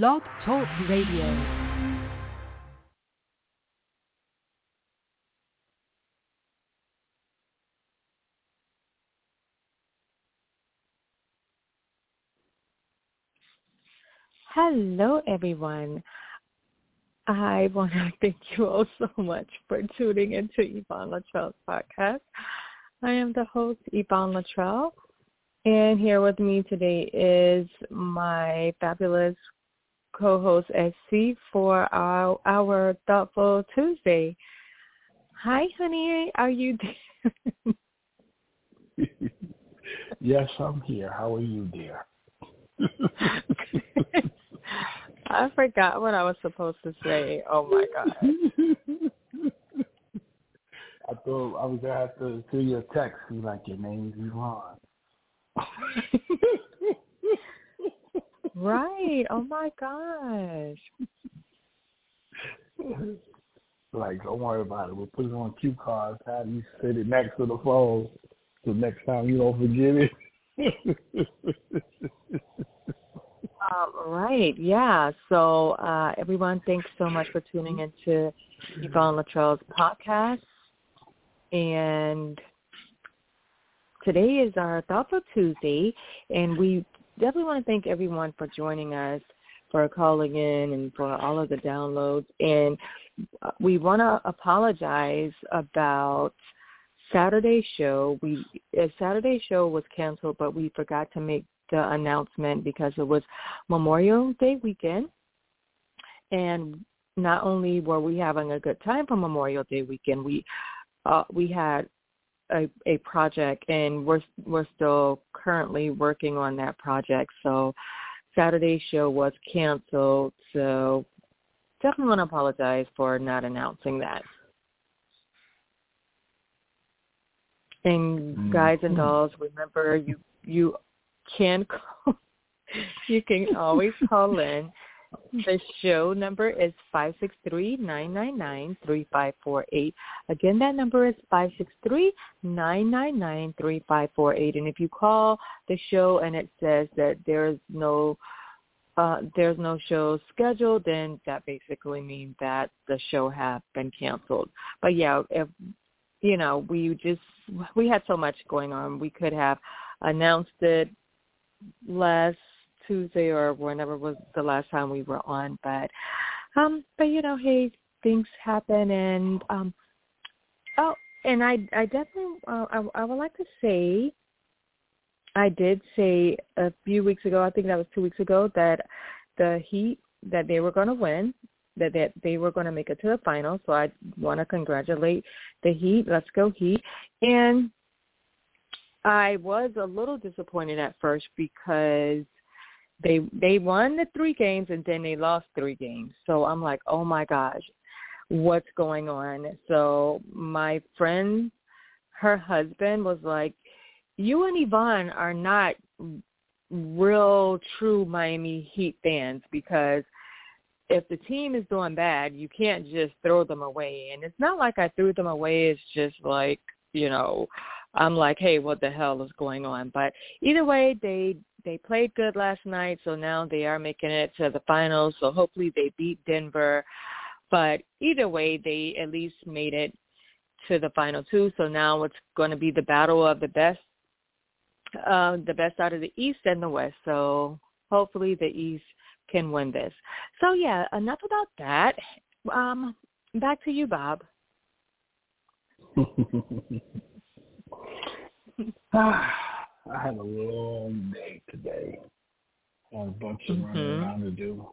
Blog Talk Radio. Hello, everyone. I want to thank you all so much for tuning into Yvonne Latrell's podcast. I am the host, Yvonne Latrell, and here with me today is my fabulous co-host, SC, for our, our Thoughtful Tuesday. Hi, honey. Are you there? yes, I'm here. How are you, dear? I forgot what I was supposed to say. Oh my god. I thought I was gonna have to see your text be like your name's Yvonne. Right. Oh my gosh. like, don't worry about it. We'll put it on cue cards. Have you sit it next to the phone so next time you don't forget it. Um, right. Yeah. So uh, everyone, thanks so much for tuning into Yvonne Latrell's podcast. And today is our Thoughtful Tuesday, and we definitely want to thank everyone for joining us, for calling in, and for all of the downloads. And uh, we want to apologize about Saturday's show. We Saturday's show was canceled, but we forgot to make the announcement because it was Memorial Day weekend. And not only were we having a good time for Memorial Day weekend, we uh, we had a, a project, and we're we're still currently working on that project. So Saturday's show was canceled. So definitely want to apologize for not announcing that. And guys and mm-hmm. dolls, remember you you can call. you can always call in. The show number is five six three nine nine nine three five four eight. Again, that number is five six three nine nine nine three five four eight. And if you call the show and it says that there is no uh, there's no show scheduled, then that basically means that the show has been canceled. But yeah, if you know, we just we had so much going on, we could have announced it last Tuesday or whenever was the last time we were on. But um but you know, hey, things happen and um oh and I I definitely uh, I I would like to say I did say a few weeks ago, I think that was two weeks ago, that the Heat that they were going to win, that that they were going to make it to the final. So I want to congratulate the Heat. Let's go Heat! And I was a little disappointed at first because they they won the three games and then they lost three games. So I'm like, oh my gosh, what's going on? So my friend, her husband was like, you and Yvonne are not real true Miami Heat fans because if the team is doing bad, you can't just throw them away. And it's not like I threw them away. It's just like, you know, I'm like, hey, what the hell is going on? But either way, they they played good last night, so now they are making it to the finals. So hopefully they beat Denver. But either way, they at least made it to the final two. So now it's going to be the battle of the best, uh, the best out of the East and the West. So hopefully the East can win this. So yeah, enough about that. Um, back to you, Bob. I had a long day today. I had a bunch of mm-hmm. running around to do.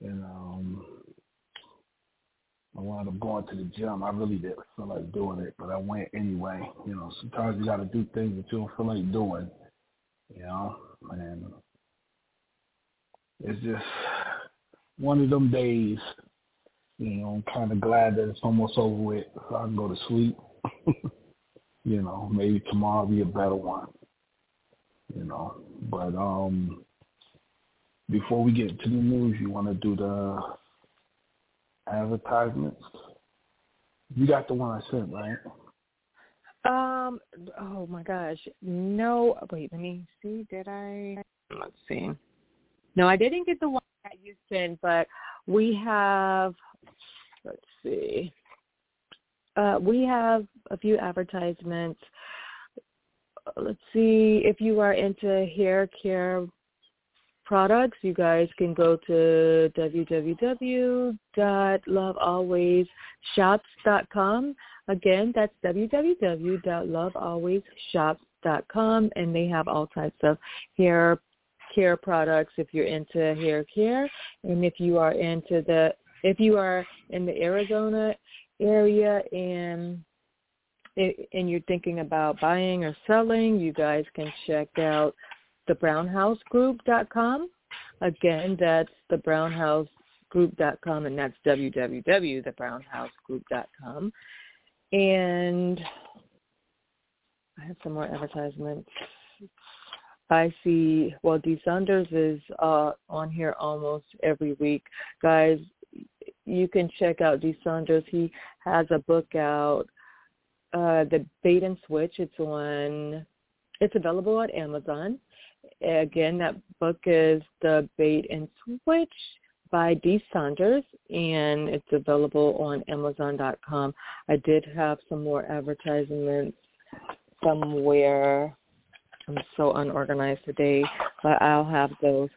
And um I wound up going to the gym. I really didn't feel like doing it, but I went anyway. You know, sometimes you gotta do things that you don't feel like doing. You know, and it's just one of them days. You know, I'm kind of glad that it's almost over with, so I can go to sleep. you know, maybe tomorrow will be a better one. You know, but um, before we get to the news, you want to do the advertisements. You got the one I sent, right? Um. Oh my gosh. No. Wait. Let me see. Did I? Let's see. No, I didn't get the one that Houston, but we have. Let's see. Uh, we have a few advertisements. Let's see if you are into hair care products, you guys can go to www.lovealwaysshops.com. Again, that's www.lovealwaysshops.com, and they have all types of hair care products if you're into hair care, and if you are into the if you are in the Arizona area and and you're thinking about buying or selling, you guys can check out thebrownhousegroup.com. Again, that's thebrownhousegroup.com, and that's www.thebrownhousegroup.com. And I have some more advertisements. I see, well, Dee Saunders is uh, on here almost every week. Guys, you can check out Dee Saunders. He has a book out, uh, The Bait and Switch. It's on, it's available at Amazon. Again, that book is The Bait and Switch by Dee Saunders, and it's available on Amazon.com. I did have some more advertisements somewhere. I'm so unorganized today, but I'll have those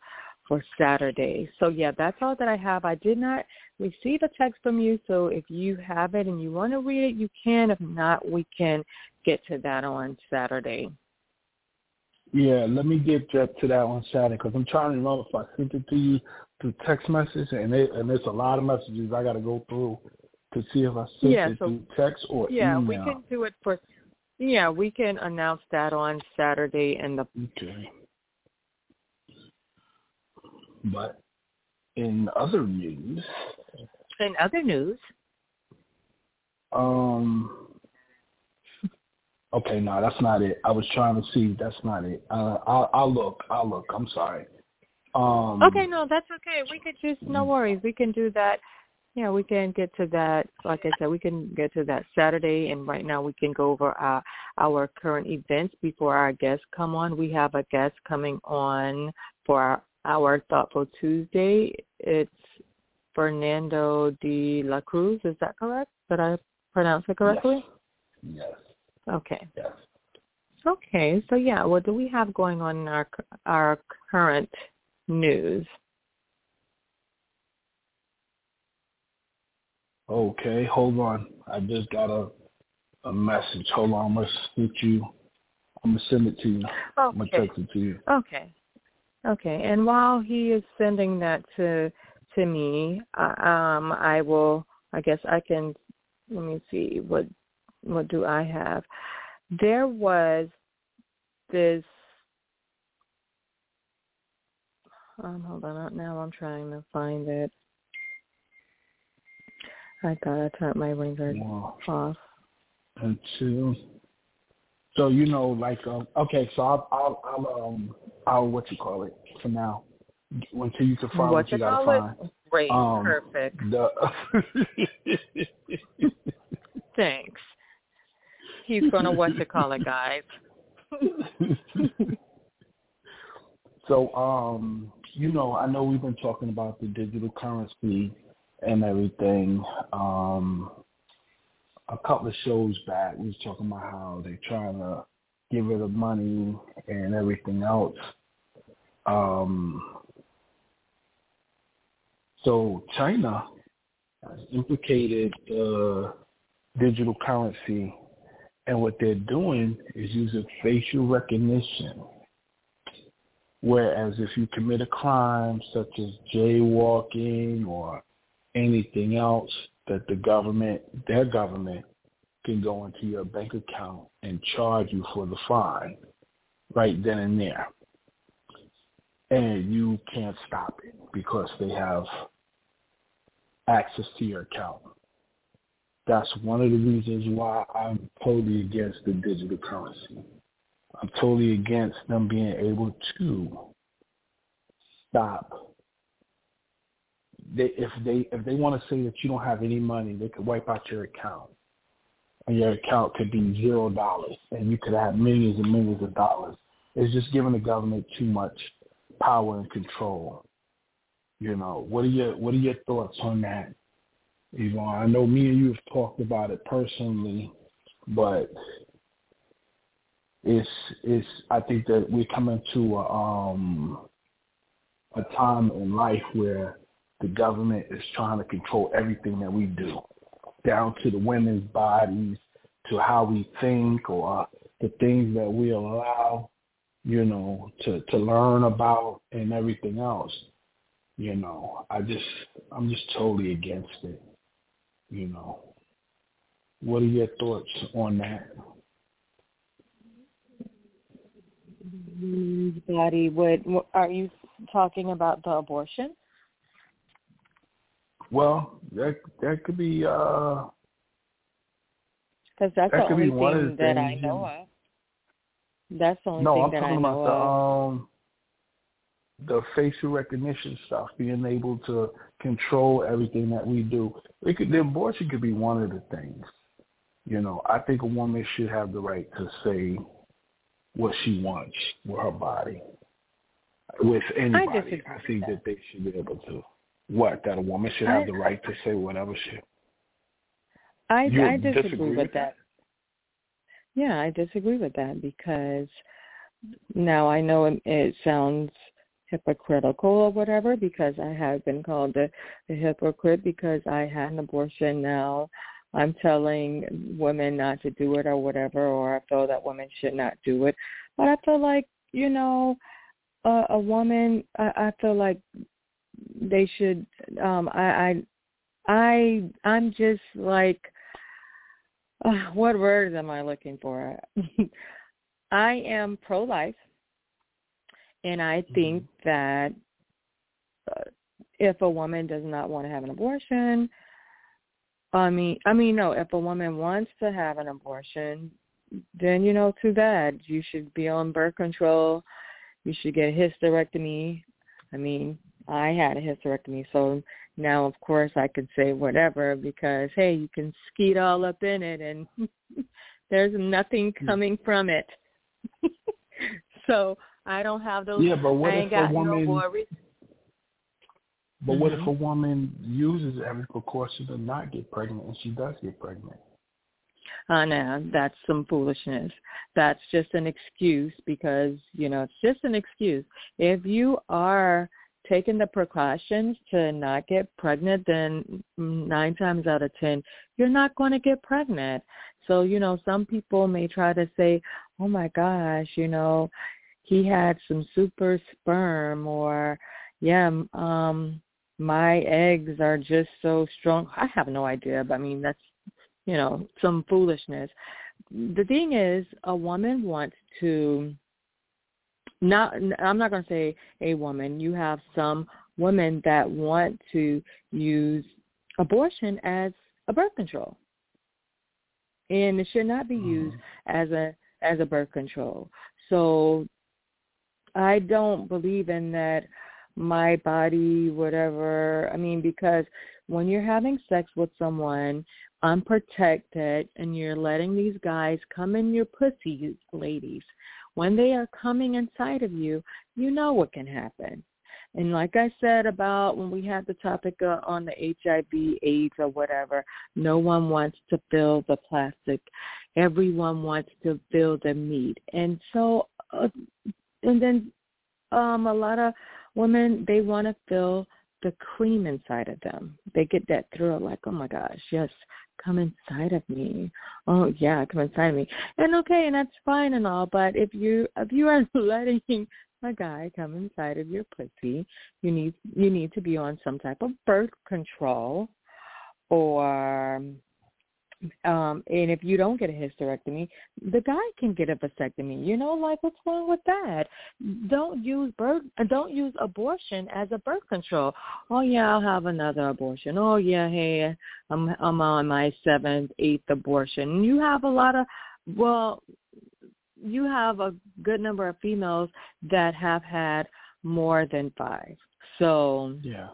for Saturday. So yeah, that's all that I have. I did not receive a text from you, so if you have it and you want to read it, you can. If not, we can get to that on Saturday. Yeah, let me get to that on Saturday because I'm trying to remember if I sent it to you through text message, and it, and there's a lot of messages I got to go through to see if I sent yeah, it so, through text or yeah, email. we can do it for. Yeah, we can announce that on Saturday in the. Okay. But in other news. In other news. Um, Okay, no, that's not it. I was trying to see. That's not it. Uh, I'll, I'll look. I'll look. I'm sorry. Um, okay, no, that's okay. We could just no worries. We can do that. Yeah, we can get to that. Like I said, we can get to that Saturday, and right now we can go over our our current events before our guests come on. We have a guest coming on for our, our Thoughtful Tuesday. It's Fernando de la Cruz. Is that correct? Did I pronounce it correctly? Yes. yes. Okay. Yes. Okay. So yeah, what do we have going on in our our current news? Okay, hold on. I just got a a message. Hold on, I'm gonna shoot you. I'm gonna send it to you. Okay. I'm gonna text it to you. Okay. Okay. And while he is sending that to to me, uh, um, I will. I guess I can. Let me see what what do I have? There was this. Um, hold on. Now I'm trying to find it. I thought I turned my ringer wow. off. And two. So you know, like, um, okay, so I'll, I'll, I'll, um, I'll what you call it for now until you can find what, what you gotta find. It? Great, um, perfect. The Thanks he's gonna what you call it, guys. so, um, you know, I know we've been talking about the digital currency and everything. Um, a couple of shows back, we was talking about how they're trying to get rid of money and everything else. Um, so China has implicated uh, digital currency and what they're doing is using facial recognition. Whereas if you commit a crime such as jaywalking or anything else, that the government, their government, can go into your bank account and charge you for the fine right then and there. And you can't stop it because they have access to your account. That's one of the reasons why I'm totally against the digital currency. I'm totally against them being able to stop. They, if they if they want to say that you don't have any money, they could wipe out your account, and your account could be zero dollars, and you could have millions and millions of dollars. It's just giving the government too much power and control. You know, what are your what are your thoughts on that, Yvonne? I know me and you have talked about it personally, but it's it's I think that we're coming to a, um a time in life where the government is trying to control everything that we do, down to the women's bodies, to how we think, or the things that we allow, you know, to to learn about and everything else. You know, I just I'm just totally against it. You know, what are your thoughts on that? Body would are you talking about the abortion? Well, that that could be uh because that's that the only thing that I know of. That's the only no, thing I'm that talking I know about the um the facial recognition stuff, being able to control everything that we do. It could, the abortion could be one of the things. You know, I think a woman should have the right to say what she wants with her body. With anybody, I, I think that. that they should be able to. What that a woman should have I, the right to say whatever she. I you I disagree, disagree with, with that. Yeah, I disagree with that because now I know it, it sounds hypocritical or whatever because I have been called a, a hypocrite because I had an abortion now. I'm telling women not to do it or whatever, or I feel that women should not do it. But I feel like, you know, a, a woman, I, I feel like they should, um, I, I, I, I'm just like, uh, what words am I looking for? I am pro-life and I think mm-hmm. that uh, if a woman does not want to have an abortion, I mean, I mean, no, if a woman wants to have an abortion, then you know, too bad. You should be on birth control. You should get a hysterectomy. I mean, I had a hysterectomy, so now of course I can say whatever because hey, you can skeet all up in it and there's nothing hmm. coming from it. so I don't have those. Yeah, but what I if a woman? No. But mm-hmm. what if a woman uses every precaution to not get pregnant and she does get pregnant? Uh, no, that's some foolishness. That's just an excuse because, you know, it's just an excuse. If you are taking the precautions to not get pregnant, then nine times out of ten, you're not going to get pregnant. So, you know, some people may try to say, oh my gosh, you know, he had some super sperm or yeah um my eggs are just so strong. I have no idea but i mean that's you know some foolishness. The thing is a woman wants to not i'm not going to say a woman. You have some women that want to use abortion as a birth control. And it should not be used mm-hmm. as a as a birth control. So I don't believe in that my body, whatever. I mean, because when you're having sex with someone unprotected and you're letting these guys come in your pussy, ladies, when they are coming inside of you, you know what can happen. And like I said about when we had the topic uh, on the HIV, AIDS, or whatever, no one wants to feel the plastic. Everyone wants to feel the meat. And so uh, and then um a lot of women they want to feel the cream inside of them. They get that thrill like, oh my gosh, yes, come inside of me. Oh yeah, come inside of me. And okay, and that's fine and all, but if you if you are letting a guy come inside of your pussy, you need you need to be on some type of birth control or um and if you don't get a hysterectomy the guy can get a vasectomy. You know like what's wrong with that? Don't use birth don't use abortion as a birth control. Oh yeah i'll have another abortion. Oh yeah hey i'm i'm on my seventh eighth abortion. You have a lot of well you have a good number of females that have had more than five. So yeah.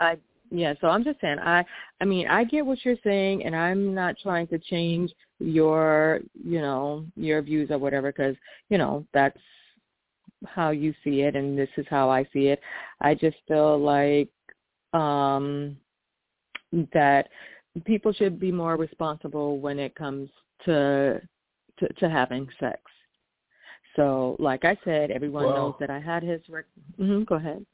I yeah, so I'm just saying I I mean, I get what you're saying and I'm not trying to change your, you know, your views or whatever cuz, you know, that's how you see it, and this is how I see it. I just feel like um that people should be more responsible when it comes to to, to having sex. So, like I said, everyone well, knows that I had his. Rec- mm-hmm, go ahead.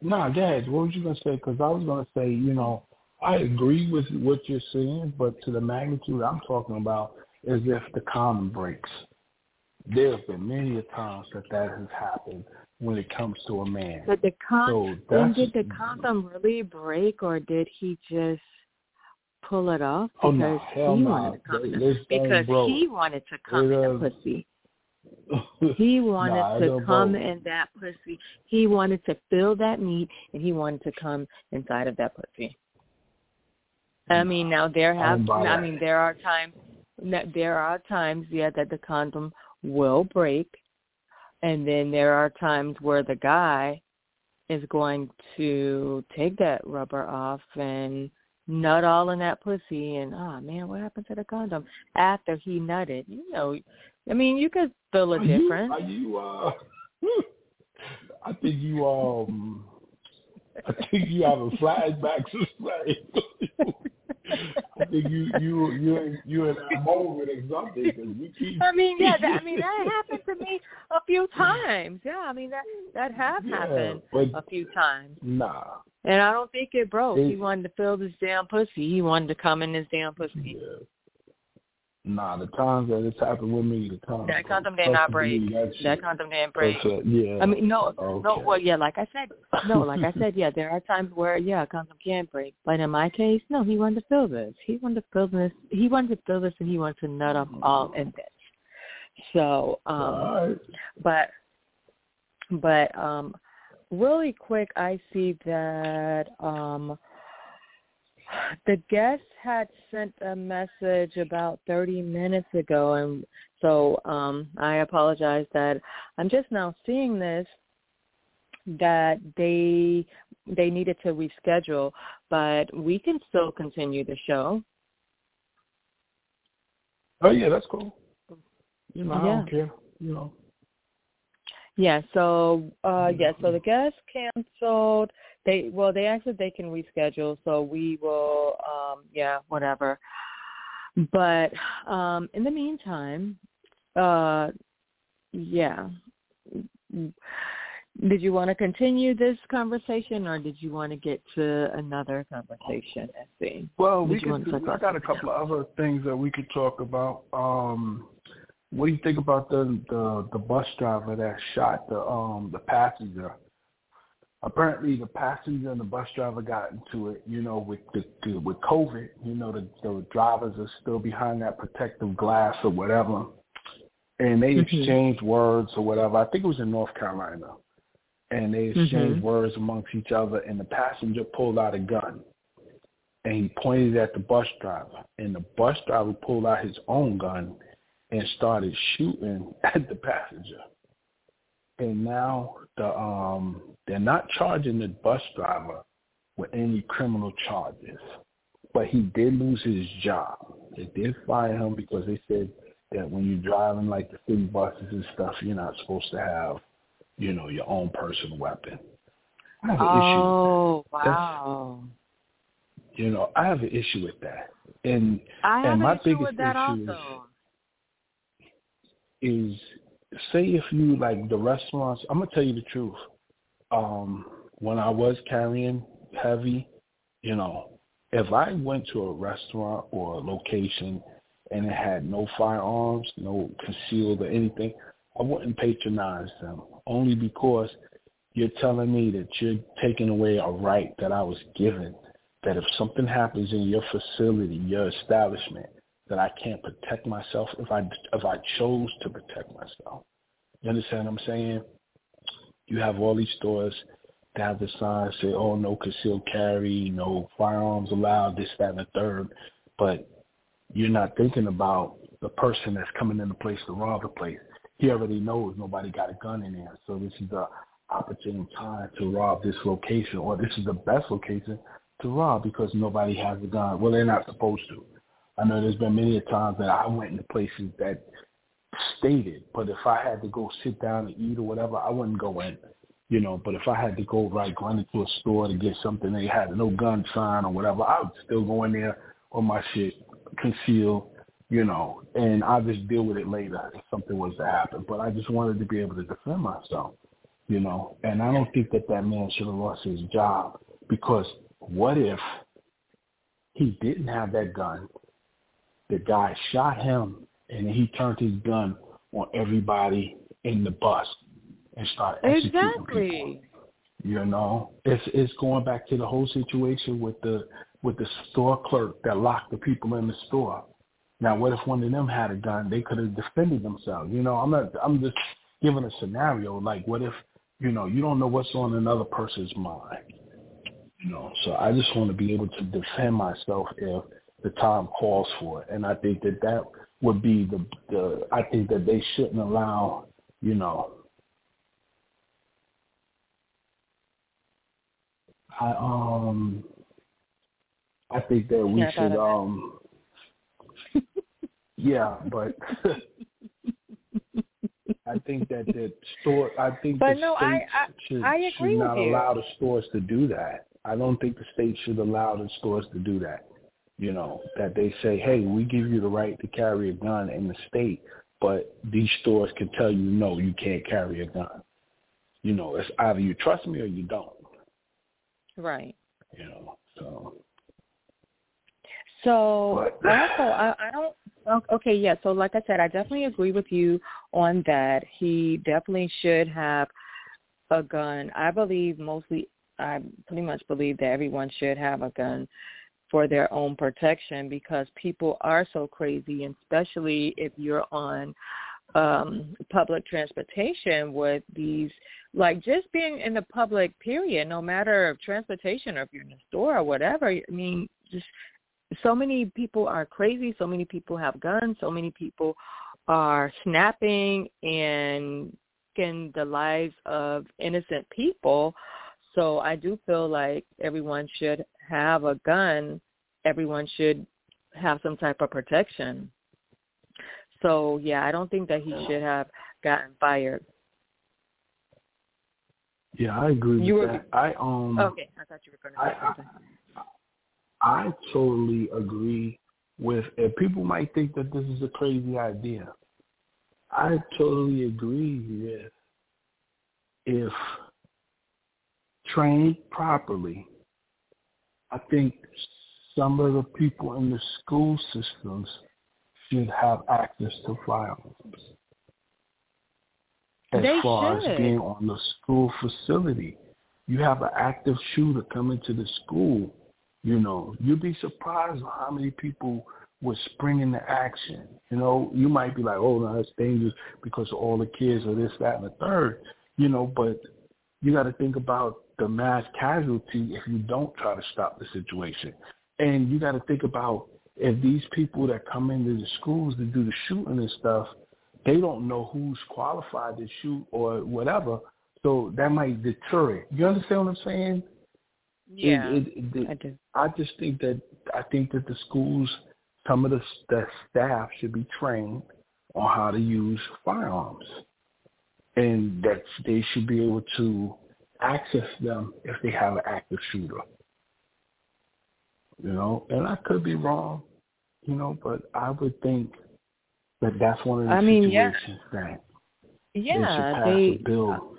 Nah, ahead. What was you gonna say? Because I was gonna say, you know, I agree with what you're saying, but to the magnitude I'm talking about is if the condom breaks. There have been many a times that that has happened when it comes to a man. But the con- so then did the condom really break, or did he just pull it off because oh, no, hell he no. wanted to come they, because broke. he wanted to come it, in the pussy. He wanted nah, to come broke. in that pussy. He wanted to feel that meat, and he wanted to come inside of that pussy. I mean, now there have. I, I mean, there are times. There are times, yeah, that the condom will break, and then there are times where the guy is going to take that rubber off and nut all in that pussy and oh man, what happened to the condom after he nutted? You know, I mean, you could feel a are difference. You, are you? Uh, I think you um. I think you have a flashback to say. I think you you you you in that moment or something. Cause we keep, I mean, yeah, that, I mean that happened to me a few times. Yeah, I mean that that has yeah, happened a few times. Nah. And I don't think it broke. It, he wanted to fill this damn pussy. He wanted to come in this damn pussy. Yeah. Nah, the times that it's happened with me, the times that condom did not break. That condom didn't break. A, yeah. I mean, no, okay. no. Well, yeah, like I said, no, like I said, yeah, there are times where yeah, a condom can break. But in my case, no, he wanted to fill this. He wanted to fill this. He wanted to fill this, and he wanted to nut up all in this. So, um, right. but, but, um, really quick, I see that um the guest had sent a message about 30 minutes ago and so um I apologize that I'm just now seeing this that they they needed to reschedule but we can still continue the show. Oh yeah, that's cool. You know, yeah. I don't care. You know. Yeah, so uh yeah, so the guest canceled they well, they asked if they can reschedule, so we will. um Yeah, whatever. But um in the meantime, uh yeah. Did you want to continue this conversation, or did you want to get to another conversation? I SC? Well, we could. I got a couple of other things that we could talk about. Um What do you think about the the the bus driver that shot the um the passenger? apparently the passenger and the bus driver got into it, you know, with the, the with COVID, you know, the, the drivers are still behind that protective glass or whatever. And they mm-hmm. exchanged words or whatever. I think it was in North Carolina. And they exchanged mm-hmm. words amongst each other and the passenger pulled out a gun and he pointed at the bus driver and the bus driver pulled out his own gun and started shooting at the passenger and now the um they're not charging the bus driver with any criminal charges, but he did lose his job. They did fire him because they said that when you're driving like the city buses and stuff, you're not supposed to have, you know, your own personal weapon. I have an oh, issue. That's, wow. You know, I have an issue with that. And I have and my an issue biggest with that issue also. is say if you like the restaurants, I'm gonna tell you the truth. Um, when I was carrying heavy, you know, if I went to a restaurant or a location and it had no firearms, no concealed or anything, I wouldn't patronize them only because you're telling me that you're taking away a right that I was given. That if something happens in your facility, your establishment, that I can't protect myself if I if I chose to protect myself. You understand what I'm saying? You have all these stores that have the signs say, "Oh, no concealed carry, no firearms allowed," this, that, and the third. But you're not thinking about the person that's coming in the place to rob the place. He already knows nobody got a gun in there, so this is the opportune time to rob this location, or this is the best location to rob because nobody has a gun. Well, they're not supposed to. I know there's been many times that I went into places that stated. But if I had to go sit down and eat or whatever, I wouldn't go in. You know, but if I had to go like run into a store to get something they had no gun sign or whatever, I would still go in there with my shit concealed, you know, and I'll just deal with it later if something was to happen. But I just wanted to be able to defend myself, you know, and I don't think that that man should have lost his job because what if he didn't have that gun? The guy shot him and he turned his gun on everybody in the bus and started executing exactly. people. You know, it's it's going back to the whole situation with the with the store clerk that locked the people in the store. Now, what if one of them had a gun? They could have defended themselves. You know, I'm not. I'm just giving a scenario. Like, what if you know you don't know what's on another person's mind. You know, so I just want to be able to defend myself if the time calls for it, and I think that that would be the the. I think that they shouldn't allow you know I um I think that we should um yeah, but I think that the store I think But the no, I- I- should, I should agree with not allow the stores to do that. I don't think the state should allow the stores to do that. You know, that they say, Hey, we give you the right to carry a gun in the state, but these stores can tell you no, you can't carry a gun. You know, it's either you trust me or you don't. Right. You know, so So But- also, I, I don't. Oh, okay, yeah. So like I said, I definitely agree with you on that. He definitely should have a gun. I believe mostly. I pretty much believe that everyone should have a gun for their own protection because people are so crazy, and especially if you're on um public transportation with these like just being in the public period no matter of transportation or if you're in a store or whatever i mean just so many people are crazy so many people have guns so many people are snapping and taking the lives of innocent people. So i do feel like everyone should have a gun everyone should have some type of protection so yeah i don't think that he should have gotten fired yeah, I agree with You were- that. I um okay i thought you were going to say I, something I I totally agree with and people might think that this is a crazy idea. I totally agree with if trained properly, I think some of the people in the school systems should have access to firearms. As They far should. as being on the school facility, you have an active shooter coming to the school. You know, you'd be surprised how many people would spring into action. You know, you might be like, oh, no, that's dangerous because of all the kids or this, that, and the third. You know, but you got to think about the mass casualty if you don't try to stop the situation. And you got to think about if these people that come into the schools to do the shooting and stuff, they don't know who's qualified to shoot or whatever. So that might deter it. You understand what I'm saying? yeah It, it, it, i do I just think that I think that the schools, some of the, the staff should be trained on how to use firearms, and that they should be able to access them if they have an active shooter. You know, and I could be wrong, you know, but I would think that that's one of the I mean, yeah. situations that they should yeah pass they bill.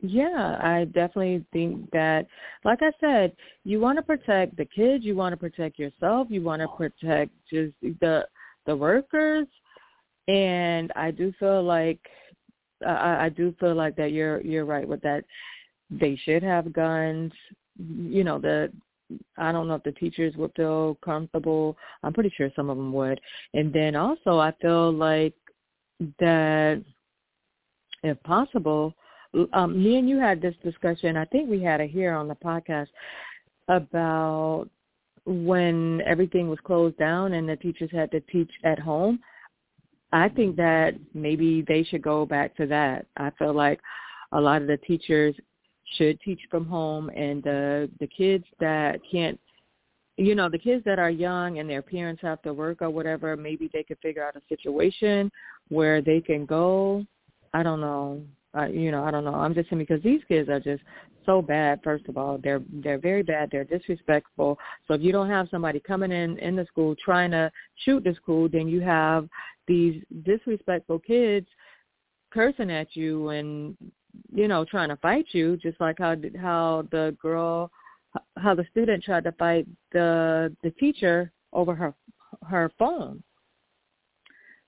Yeah, I definitely think that, like I said, you want to protect the kids, you want to protect yourself, you want to protect just the the workers, and I do feel like I, I do feel like that you're you're right with that. They should have guns. You know, the I don't know if the teachers would feel comfortable. I'm pretty sure some of them would. And then also, I feel like that if possible um, me and you had this discussion. I think we had it here on the podcast about when everything was closed down and the teachers had to teach at home. I think that maybe they should go back to that. I feel like a lot of the teachers should teach from home, and the the kids that can't you know, the kids that are young and their parents have to work or whatever, maybe they could figure out a situation where they can go. I don't know. I, you know, I don't know. I'm just saying because these kids are just so bad. First of all, they're they're very bad. They're disrespectful. So if you don't have somebody coming in in the school trying to shoot the school, then you have these disrespectful kids cursing at you and you know trying to fight you, just like how how the girl how the student tried to fight the the teacher over her her phone.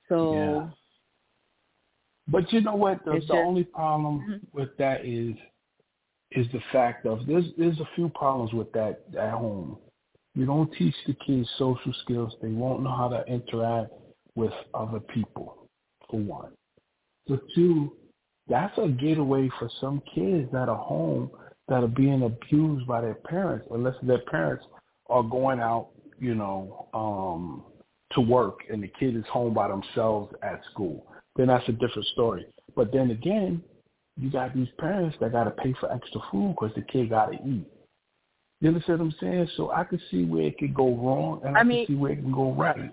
So yeah. But you know what? The, the just, only problem mm-hmm. with that is is the fact of there's there's a few problems with that at home. You don't teach the kids social skills. They won't know how to interact with other people, for one. For two, that's a getaway for some kids that are home that are being abused by their parents, unless their parents are going out, you know, um, to work and the kid is home by themselves at school. Then that's a different story. But then again, you got these parents that got to pay for extra food because the kid got to eat. You understand what I'm saying? So I can see where it could go wrong, and I, I mean, can see where it can go right.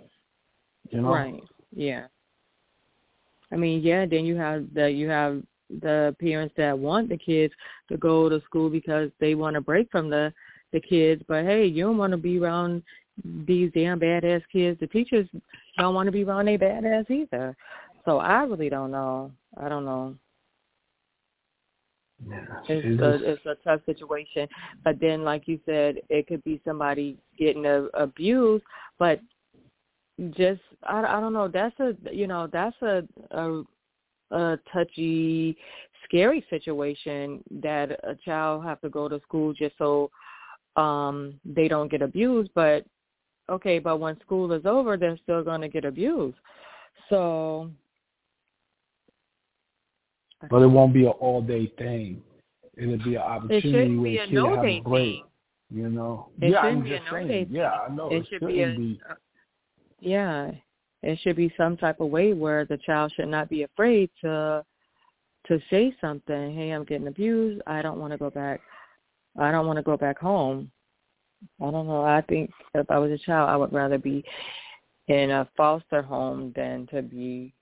You know? Right. Yeah. I mean, yeah. Then you have the you have the parents that want the kids to go to school because they want to break from the the kids but hey you don't want to be around these damn badass kids the teachers don't want to be around a badass either so i really don't know i don't know yeah, it's a it's a tough situation but then like you said it could be somebody getting a, abused but just I, I don't know that's a you know that's a, a a touchy, scary situation that a child have to go to school just so um they don't get abused. But okay, but when school is over, they're still going to get abused. So. But it won't be an all day thing. It'll be an opportunity where a kid no have a break. Thing. You know. It yeah, I'm just saying. Yeah, I know. It, it should be, a, be. Yeah, it should be some type of way where the child should not be afraid to to say something. Hey, I'm getting abused. I don't want to go back. I don't want to go back home. I don't know. I think if I was a child, I would rather be in a foster home than to be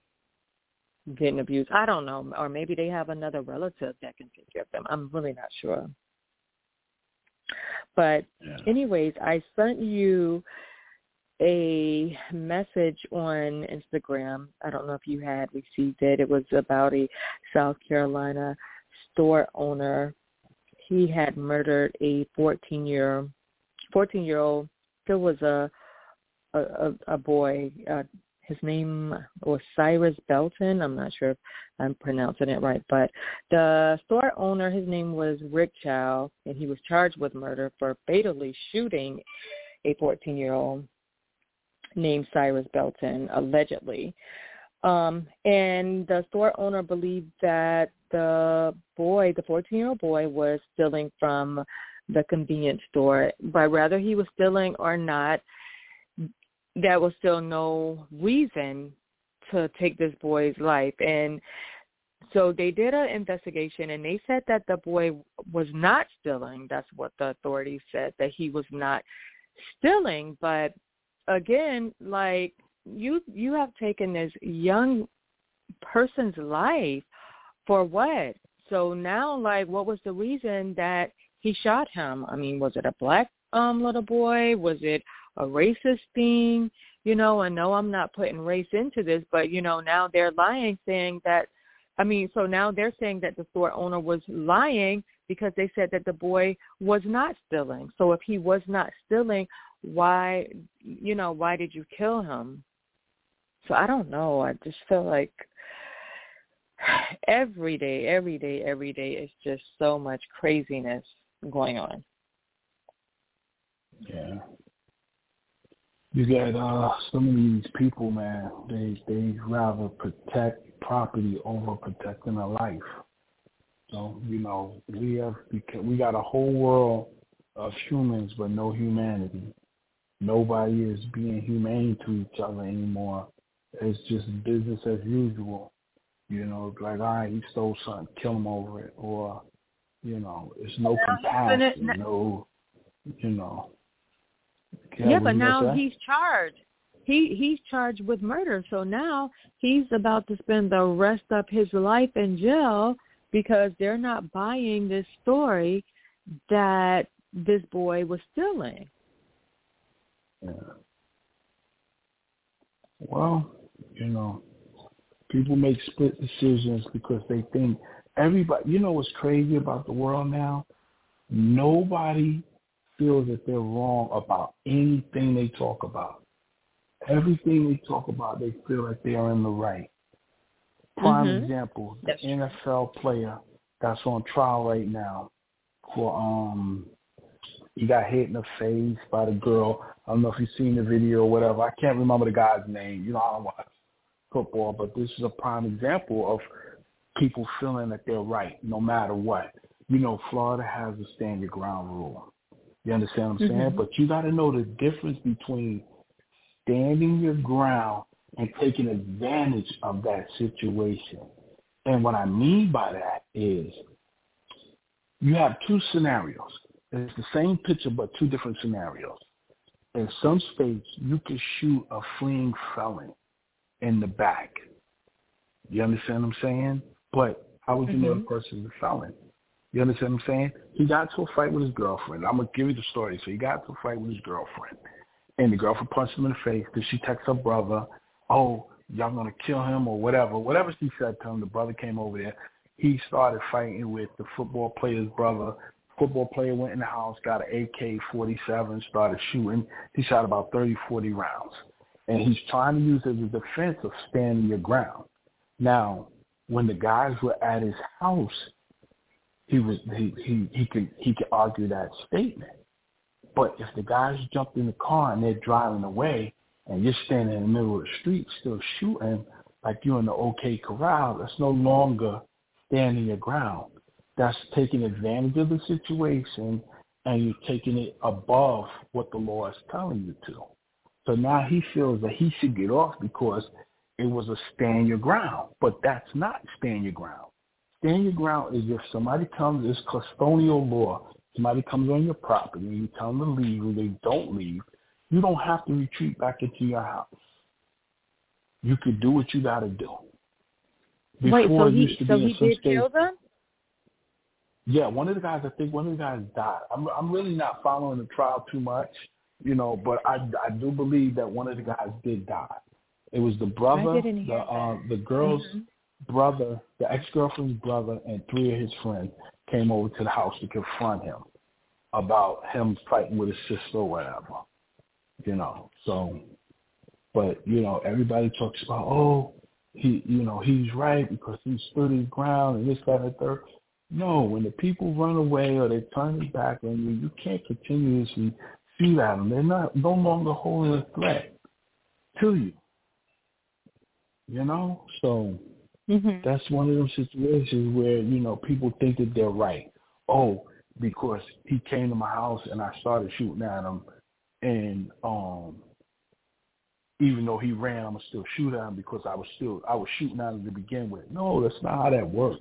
getting abused. I don't know. Or maybe they have another relative that can take care of them. I'm really not sure. But yeah. anyways, I sent you a message on Instagram. I don't know if you had received it. It was about a South Carolina store owner. He had murdered a 14 year 14 year old. There was a a, a boy. Uh, his name was Cyrus Belton. I'm not sure if I'm pronouncing it right, but the store owner, his name was Rick Chow, and he was charged with murder for fatally shooting a 14 year old named Cyrus Belton, allegedly. Um, and the store owner believed that the boy, the 14-year-old boy, was stealing from the convenience store. But whether he was stealing or not, there was still no reason to take this boy's life. And so they did an investigation and they said that the boy was not stealing. That's what the authorities said, that he was not stealing, but again, like you you have taken this young person's life for what? So now like what was the reason that he shot him? I mean, was it a black um little boy? Was it a racist thing? You know, and no I'm not putting race into this, but you know, now they're lying saying that I mean, so now they're saying that the store owner was lying because they said that the boy was not stealing. So if he was not stealing, why you know why did you kill him? So i don't know. I just feel like every day every day every day is just so much craziness going on. Yeah. You got uh some of these people man they they rather protect property over protecting a life. So you know we have we got a whole world of humans but no humanity nobody is being humane to each other anymore. It's just business as usual. You know, like, all right, he stole something, kill him over it. Or, you know, it's no compassion, no, you know. Yeah but now he's charged. He he's charged with murder. So now he's about to spend the rest of his life in jail because they're not buying this story that this boy was stealing. Yeah. Well, you know, people make split decisions because they think everybody. You know what's crazy about the world now? Nobody feels that they're wrong about anything they talk about. Everything they talk about, they feel like they are in the right. Prime mm-hmm. example, the that's NFL player that's on trial right now for um he got hit in the face by the girl. I don't know if you've seen the video or whatever. I can't remember the guy's name. You know, I don't watch football, but this is a prime example of people feeling that they're right no matter what. You know, Florida has a stand your ground rule. You understand what I'm saying? Mm-hmm. But you got to know the difference between standing your ground and taking advantage of that situation. And what I mean by that is you have two scenarios. It's the same picture but two different scenarios. In some states, you can shoot a fleeing felon in the back. You understand what I'm saying? But how would you mm-hmm. know the person's a felon? You understand what I'm saying? He got to a fight with his girlfriend. I'm gonna give you the story. So he got to a fight with his girlfriend, and the girlfriend punched him in the face. Then she texts her brother, "Oh, y'all gonna kill him or whatever." Whatever she said to him, the brother came over there. He started fighting with the football player's brother. Football player went in the house, got an AK-47, started shooting. He shot about 30, 40 rounds, and he's trying to use it as a defense of standing your ground. Now, when the guys were at his house, he was he he he could he could argue that statement. But if the guys jumped in the car and they're driving away, and you're standing in the middle of the street still shooting like you're in the OK Corral, that's no longer standing your ground. That's taking advantage of the situation and you're taking it above what the law is telling you to. So now he feels that he should get off because it was a stand your ground. But that's not stand your ground. Stand your ground is if somebody comes, it's custodial law. Somebody comes on your property and you tell them to leave and they don't leave, you don't have to retreat back into your house. You could do what you got to do. Before Wait, so he, so he did kill them? Yeah, one of the guys, I think one of the guys died. I'm, I'm really not following the trial too much, you know, but I, I do believe that one of the guys did die. It was the brother, the uh, the girl's mm-hmm. brother, the ex girlfriend's brother, and three of his friends came over to the house to confront him about him fighting with his sister or whatever. You know, so but you know, everybody talks about, oh, he you know, he's right because he stood his ground and this, that, and the third. No, when the people run away or they turn their back on you, you can't continuously shoot at them. They're not no longer holding a threat to you. You know, so mm-hmm. that's one of those situations where you know people think that they're right. Oh, because he came to my house and I started shooting at him, and um, even though he ran, I'm gonna still shoot at him because I was still I was shooting at him to begin with. No, that's not how that works.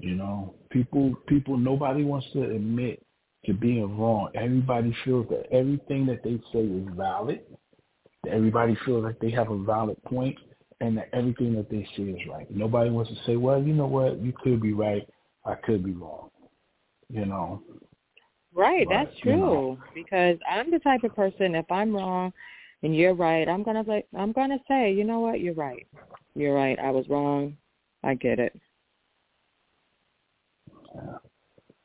You know, people people nobody wants to admit to being wrong. Everybody feels that everything that they say is valid everybody feels like they have a valid point and that everything that they say is right. Nobody wants to say, well, you know what, you could be right, I could be wrong. You know. Right, but, that's true. You know. Because I'm the type of person if I'm wrong and you're right, I'm gonna like I'm gonna say, you know what, you're right. You're right, I was wrong. I get it. Yeah.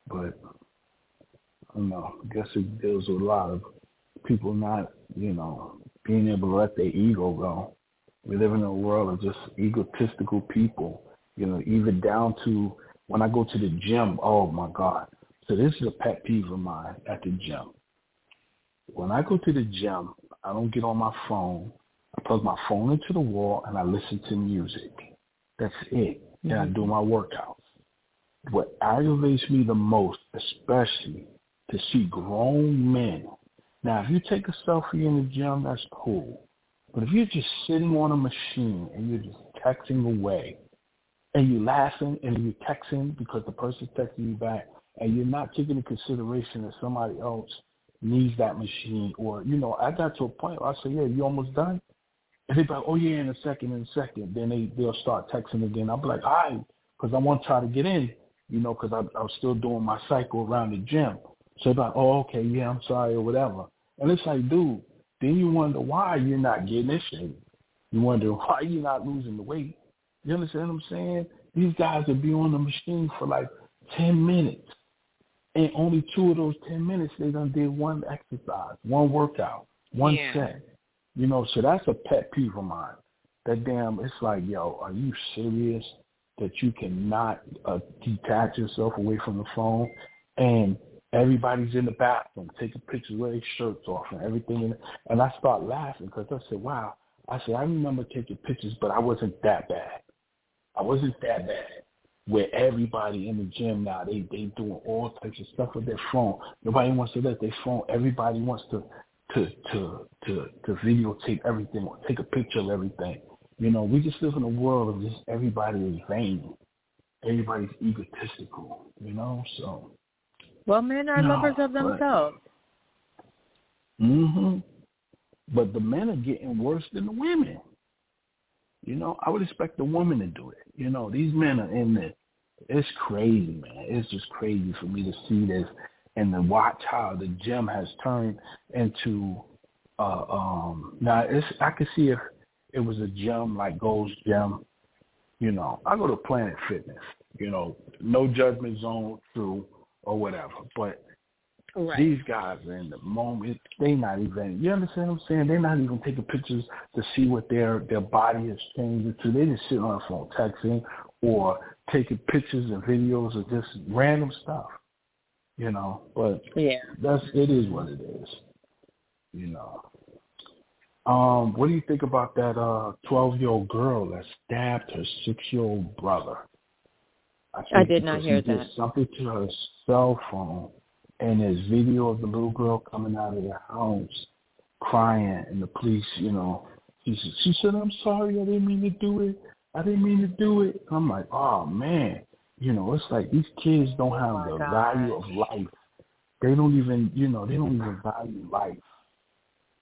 But I don't know, I guess it deals with a lot of people not, you know, being able to let their ego go. We live in a world of just egotistical people, you know, even down to when I go to the gym, oh my God. So this is a pet peeve of mine at the gym. When I go to the gym, I don't get on my phone. I plug my phone into the wall and I listen to music. That's it. And I mm-hmm. do my workouts. What aggravates me the most, especially to see grown men now, if you take a selfie in the gym, that's cool. But if you're just sitting on a machine and you're just texting away, and you're laughing and you're texting because the person's texting you back, and you're not taking into consideration that somebody else needs that machine, or you know, I got to a point where I say, yeah, you almost done. And they're like, oh yeah, in a second, in a second. Then they they'll start texting again. I'll be like, all right, because I want to try to get in, you know, because I, I was still doing my cycle around the gym. So they're like, oh okay, yeah, I'm sorry or whatever. And it's like, dude, then you wonder why you're not getting this shit. You wonder why you're not losing the weight. You understand what I'm saying? These guys will be on the machine for like 10 minutes. And only two of those 10 minutes, they done did one exercise, one workout, one yeah. set. You know, so that's a pet peeve of mine. That damn, it's like, yo, are you serious that you cannot uh, detach yourself away from the phone and everybody's in the bathroom taking pictures with their shirts off and everything. And I start laughing because I said, wow. I said, I remember taking pictures, but I wasn't that bad. I wasn't that bad. Where everybody in the gym now, they they doing all types of stuff with their phone. Nobody wants to let their phone. Everybody wants to to to to to videotape everything or take a picture of everything. You know, we just live in a world of just everybody is vain. Everybody's egotistical. You know, so. Well, men are no, lovers of themselves. Mhm. But the men are getting worse than the women. You know, I would expect the woman to do it. You know, these men are in there. It's crazy, man. It's just crazy for me to see this and to watch how the gym has turned into uh um now it's I could see if it was a gym like Gold's Gym, you know, I go to Planet Fitness, you know, no judgment zone through or whatever. But Right. These guys are in the moment. They not even. You understand what I'm saying? They're not even taking pictures to see what their their body is changing to. They just sit on the phone texting or taking pictures and videos of just random stuff. You know, but yeah, that's it is what it is. You know. Um, what do you think about that uh twelve year old girl that stabbed her six year old brother? I, I did not hear that. Something to her cell phone and there's video of the little girl coming out of the house crying and the police, you know, she said, she said, I'm sorry, I didn't mean to do it. I didn't mean to do it. I'm like, oh man, you know, it's like these kids don't have oh the God. value of life. They don't even, you know, they don't even value life.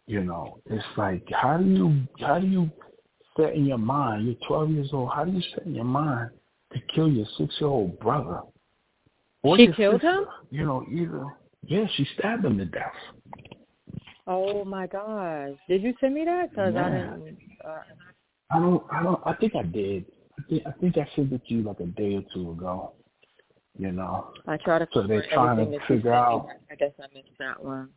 You know, it's like, how do you, how do you set in your mind? You're 12 years old. How do you set in your mind to kill your six-year-old brother? Or she killed sister, him? You know, either yeah, she stabbed him to death. Oh my gosh! Did you send me that? Cause yeah. I didn't. Uh... I don't. I don't. I think I did. I think. I think I sent it to you like a day or two ago. You know. I try to. So they're trying to figure out. I guess I missed that one.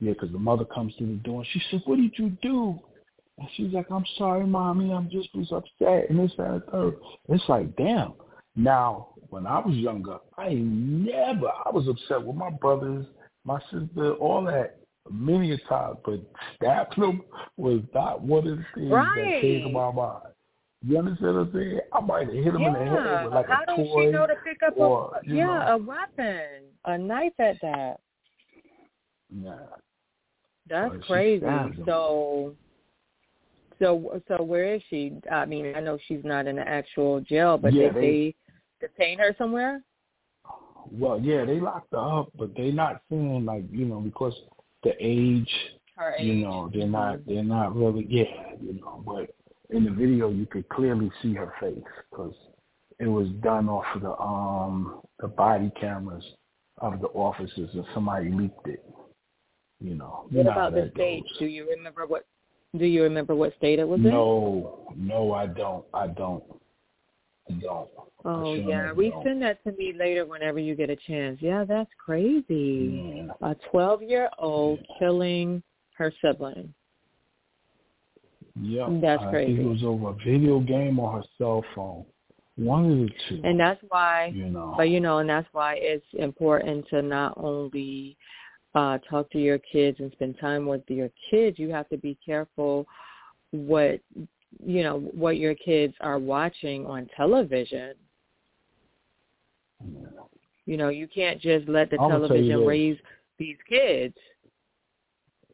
Yeah, because the mother comes to the door and she said, "What did you do?" And she's like, "I'm sorry, mommy. I'm just was upset." And this that, and third. It's like, damn. Now when I was younger, I never, I was upset with my brothers, my sister, all that many a time, but stabbing them was not one of the things right. that came to my mind. You understand what I'm saying? I might have hit him yeah. in the head with like How a toy. How does she know to pick up or, a yeah know, a weapon, a knife at that? Yeah. That's crazy. So, so, so where is she? I mean, I know she's not in the actual jail, but yeah, they, they detain her somewhere? Well, yeah, they locked her up, but they're not saying like you know because the age, her age. you know, they're not they're not really yeah, you know. But in the video, you could clearly see her face because it was done off of the um the body cameras of the officers, and somebody leaked it. You know. What about the state? Goes. Do you remember what? Do you remember what state it was no, in? No, no, I don't. I don't. I don't. Oh yeah, resend that to me later whenever you get a chance. Yeah, that's crazy. Yeah. A twelve-year-old yeah. killing her sibling. Yeah, that's crazy. I think it was over a video game or her cell phone. One of the two. And that's why, you know. but you know, and that's why it's important to not only uh talk to your kids and spend time with your kids. You have to be careful what you know what your kids are watching on television you know, you can't just let the television raise these kids.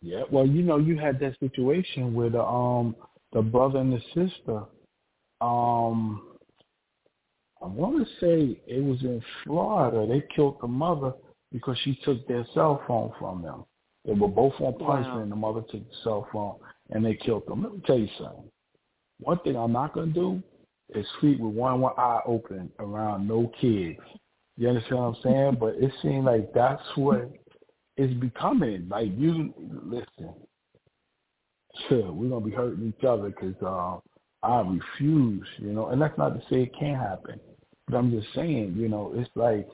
Yeah, well, you know, you had that situation where the um the brother and the sister, um, I want to say it was in Florida. They killed the mother because she took their cell phone from them. They were both on punishment, wow. and the mother took the cell phone and they killed them. Let me tell you something. One thing I'm not gonna do is sleep with one one eye open around no kids. You understand what I'm saying? but it seems like that's what it's becoming. Like you listen, sure, we're gonna be hurting each other because uh, I refuse. You know, and that's not to say it can't happen, but I'm just saying, you know, it's like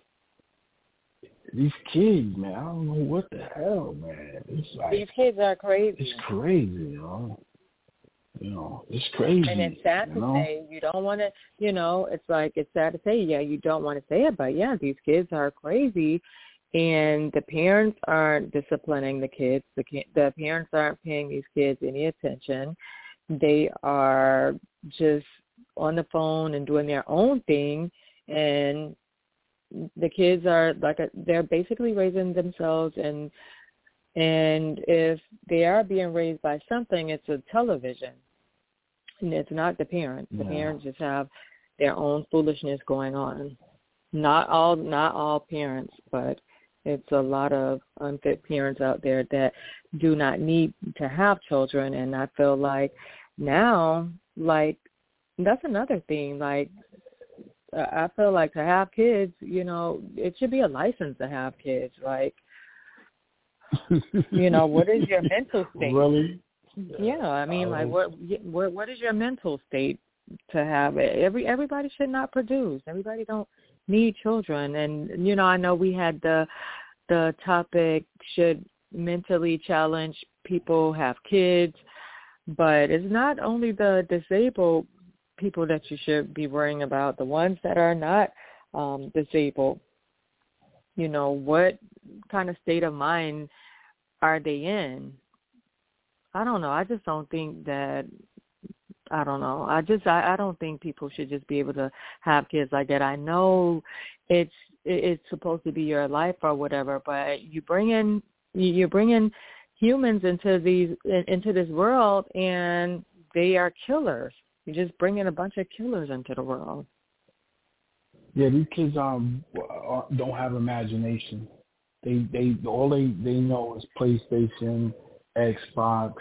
these kids, man. I don't know what the hell, man. It's like these kids are crazy. It's crazy, you know. You know, it's crazy. And it's sad to know? say. You don't want to, you know, it's like it's sad to say. Yeah, you don't want to say it, but yeah, these kids are crazy, and the parents aren't disciplining the kids. The the parents aren't paying these kids any attention. They are just on the phone and doing their own thing, and the kids are like a, they're basically raising themselves and and if they are being raised by something it's a television. And it's not the parents the parents just have their own foolishness going on. Not all not all parents but it's a lot of unfit parents out there that do not need to have children. And i feel like now like that's another thing like I feel like to have kids, you know, it should be a license to have kids. Like, you know, what is your mental state? Really? Yeah, I mean, like, oh. what, what, what is your mental state to have it? Every everybody should not produce. Everybody don't need children, and you know, I know we had the the topic should mentally challenged people have kids, but it's not only the disabled people that you should be worrying about, the ones that are not um, disabled. You know, what kind of state of mind are they in? I don't know. I just don't think that I don't know. I just I, I don't think people should just be able to have kids like that. I know it's it's supposed to be your life or whatever, but you bring in you're bringing humans into these into this world and they are killers. You're just bringing a bunch of killers into the world. Yeah, these kids um don't have imagination. They they all they they know is PlayStation, Xbox.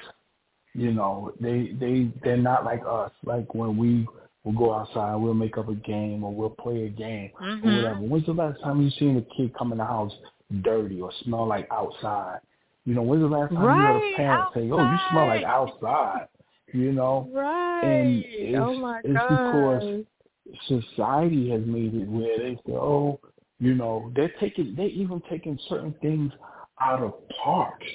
You know, they they they're not like us. Like when we we'll go outside, we'll make up a game or we'll play a game mm-hmm. or whatever. When's the last time you seen a kid come in the house dirty or smell like outside? You know, when's the last time right, you heard a parent outside. say, "Oh, you smell like outside"? You know? Right. And it's, oh my god! it's because society has made it where they say, oh, you know, they're taking, they're even taking certain things out of parks.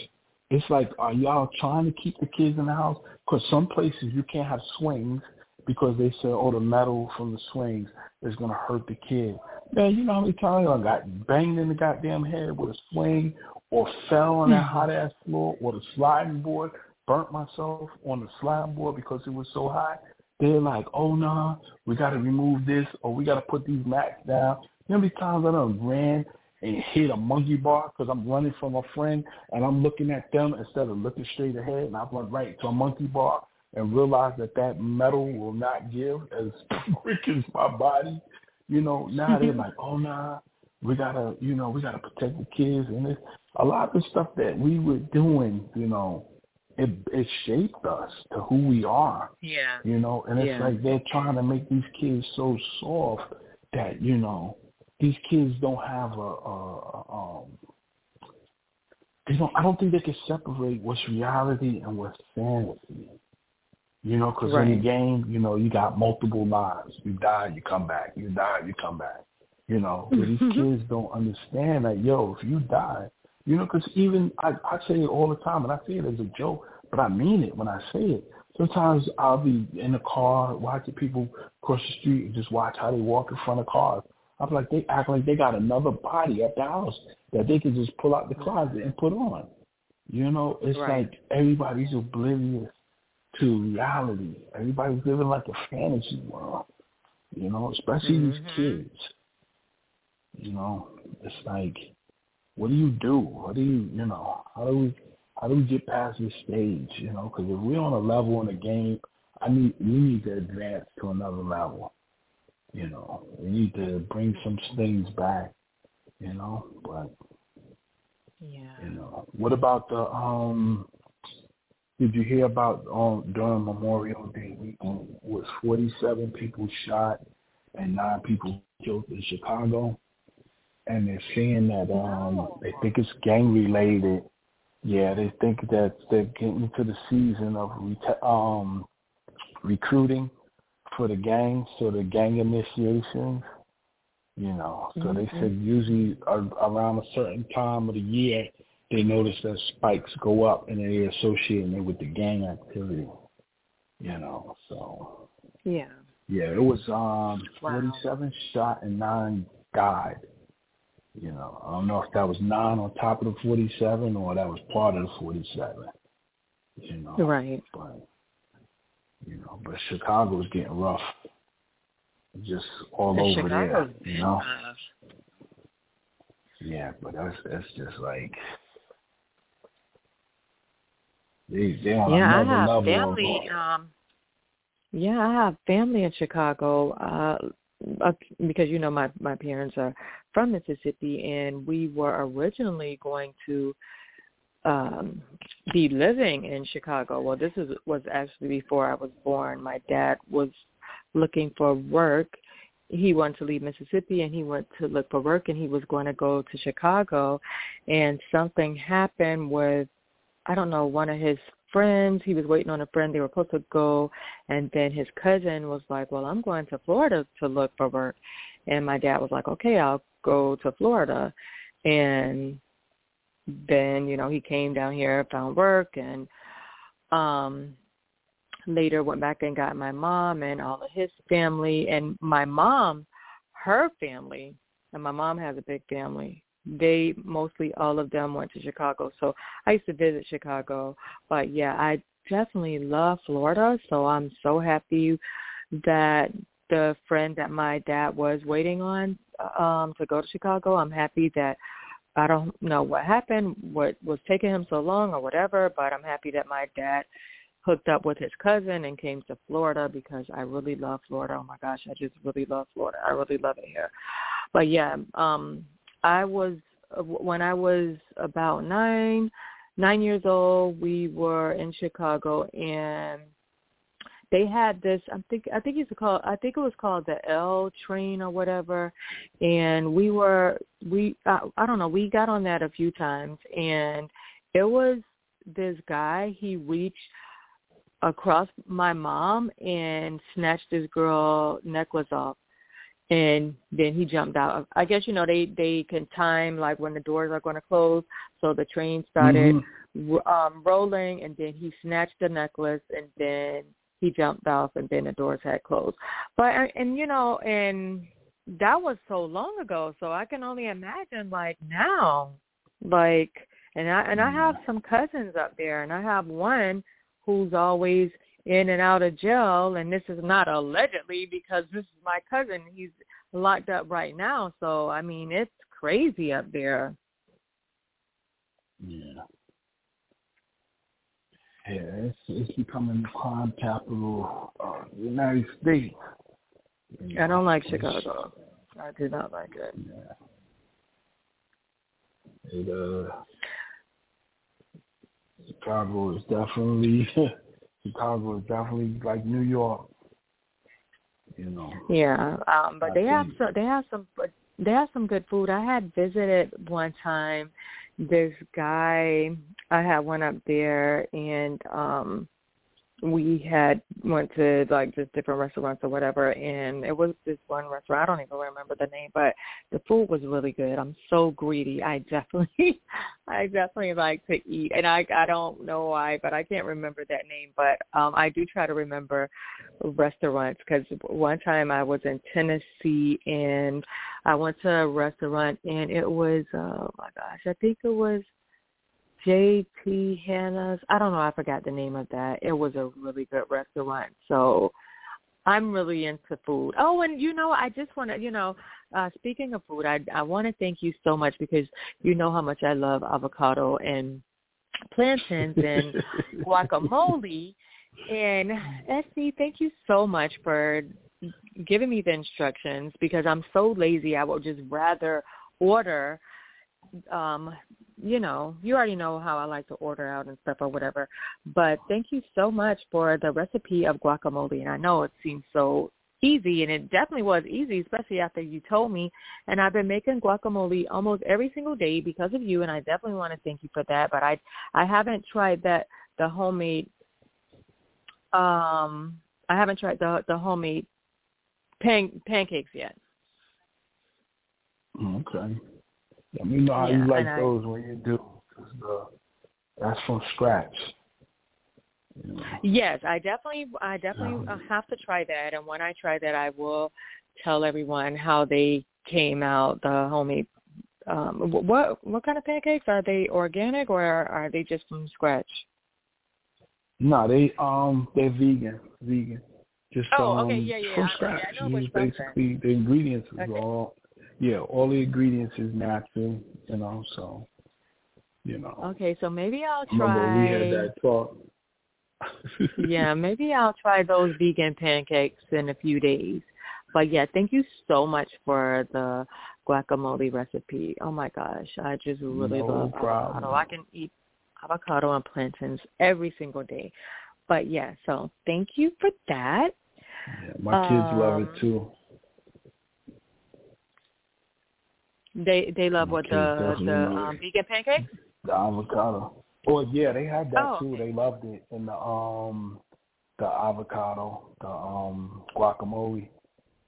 It's like, are y'all trying to keep the kids in the house? Because some places you can't have swings because they say, oh, the metal from the swings is going to hurt the kid. Man, you know how many times I got banged in the goddamn head with a swing or fell on that mm-hmm. hot ass floor or the sliding board burnt myself on the slime board because it was so hot. They're like, oh no, nah, we got to remove this or we got to put these mats down. You know how many times I done ran and hit a monkey bar because I'm running from a friend and I'm looking at them instead of looking straight ahead and I run right to a monkey bar and realize that that metal will not give as quick as my body. You know, now they're mm-hmm. like, oh nah, we gotta, you know, we gotta protect the kids and it's a lot of the stuff that we were doing, you know, it it shaped us to who we are. Yeah. You know, and it's yeah. like they're trying to make these kids so soft that you know these kids don't have a, a, a um. They don't. I don't think they can separate what's reality and what's fantasy. You know, because right. in the game, you know, you got multiple lives. You die, you come back. You die, you come back. You know, but these kids don't understand that. Yo, if you die, you know, because even I, I say it all the time, and I say it as a joke, but I mean it when I say it. Sometimes I'll be in the car watching people cross the street and just watch how they walk in front of cars. I'm like, they act like they got another body at the house that they can just pull out the closet and put on. You know, it's right. like everybody's oblivious to reality. Everybody's living like a fantasy world. You know, especially mm-hmm. these kids. You know, it's like what do you do? What do you, you know, how do we, how do we get past this stage? You know, because if we're on a level in the game, I need, we need to advance to another level. You know, we need to bring some things back. You know, but Yeah. You know, what about the um? Did you hear about um during Memorial Day weekend was 47 people shot and nine people killed in Chicago, and they're saying that um they think it's gang related. Yeah, they think that they're getting into the season of um recruiting for the gang, so the gang initiations. You know, so mm-hmm. they said usually around a certain time of the year, they notice that spikes go up and they associate it with the gang activity. You know, so yeah, yeah, it was um wow. 47 shot and nine died. You know, I don't know if that was nine on top of the 47 or that was part of the 47. You know, right? But you know, but Chicago is getting rough, just all over Chicago's there. You know. Yeah, but that's that's just like they they on yeah, another I have level. Family, um, yeah, I have family in Chicago. Uh, uh, because you know my my parents are from Mississippi and we were originally going to um be living in Chicago. Well, this is was actually before I was born. My dad was looking for work. He wanted to leave Mississippi and he went to look for work and he was going to go to Chicago and something happened with I don't know, one of his friends. He was waiting on a friend. They were supposed to go, and then his cousin was like, "Well, I'm going to Florida to look for work," and my dad was like, "Okay, I'll go to Florida," and then you know he came down here, found work, and um later went back and got my mom and all of his family, and my mom, her family, and my mom has a big family they mostly all of them went to Chicago. So I used to visit Chicago. But yeah, I definitely love Florida. So I'm so happy that the friend that my dad was waiting on um to go to Chicago, I'm happy that I don't know what happened, what was taking him so long or whatever, but I'm happy that my dad hooked up with his cousin and came to Florida because I really love Florida. Oh my gosh, I just really love Florida. I really love it here. But yeah, um I was uh, when I was about nine, nine years old. We were in Chicago, and they had this. I think I think it's called. I think it was called the L train or whatever. And we were we. I, I don't know. We got on that a few times, and it was this guy. He reached across my mom and snatched this girl necklace off and then he jumped out. I guess you know they they can time like when the doors are going to close, so the train started mm-hmm. um rolling, and then he snatched the necklace, and then he jumped off, and then the doors had closed. But and you know, and that was so long ago, so I can only imagine like now, like and I and I have some cousins up there, and I have one who's always in and out of jail and this is not allegedly because this is my cousin. He's locked up right now. So i mean it's crazy up there. Yeah. Yeah it's it's becoming the crime capital of the united states. You know, i don't like chicago. I do not like it. Yeah. It uh chicago is definitely Chicago is definitely like New York. You know. Yeah, um, but I they think. have some. They have some. They have some good food. I had visited one time. This guy, I had one up there, and um we had went to like just different restaurants or whatever and it was this one restaurant i don't even remember the name but the food was really good. I'm so greedy. I definitely i definitely like to eat and i i don't know why but i can't remember that name but um i do try to remember restaurants because one time i was in tennessee and i went to a restaurant and it was oh my gosh i think it was J.P. Hannah's. I don't know. I forgot the name of that. It was a really good restaurant. So I'm really into food. Oh, and you know, I just want to, you know, uh, speaking of food, I I want to thank you so much because you know how much I love avocado and plantains and guacamole. And SC, thank you so much for giving me the instructions because I'm so lazy. I would just rather order um you know, you already know how I like to order out and stuff or whatever. But thank you so much for the recipe of guacamole. And I know it seems so easy and it definitely was easy, especially after you told me. And I've been making guacamole almost every single day because of you and I definitely want to thank you for that. But I I haven't tried that the homemade um I haven't tried the the homemade pan pancakes yet. Okay. Let me know how yeah, you like those I, when you do. Uh, that's from scratch. Yes, I definitely, I definitely uh, have to try that. And when I try that, I will tell everyone how they came out. The homemade. Um, what what kind of pancakes are they? Organic or are they just from scratch? No, they um they're vegan, vegan. Just oh, um, okay, yeah, yeah. from scratch. Yeah, basically the ingredients is okay. all yeah, all the ingredients is natural, you know, so you know. Okay, so maybe I'll try we had that talk. yeah, maybe I'll try those vegan pancakes in a few days. But yeah, thank you so much for the guacamole recipe. Oh my gosh, I just really no love problem. avocado. I can eat avocado and plantains every single day. But yeah, so thank you for that. Yeah, my kids um, love it um, too. They they love what the the um, vegan pancakes. The avocado. Oh yeah, they had that oh, too. Okay. They loved it and the um the avocado, the um guacamole.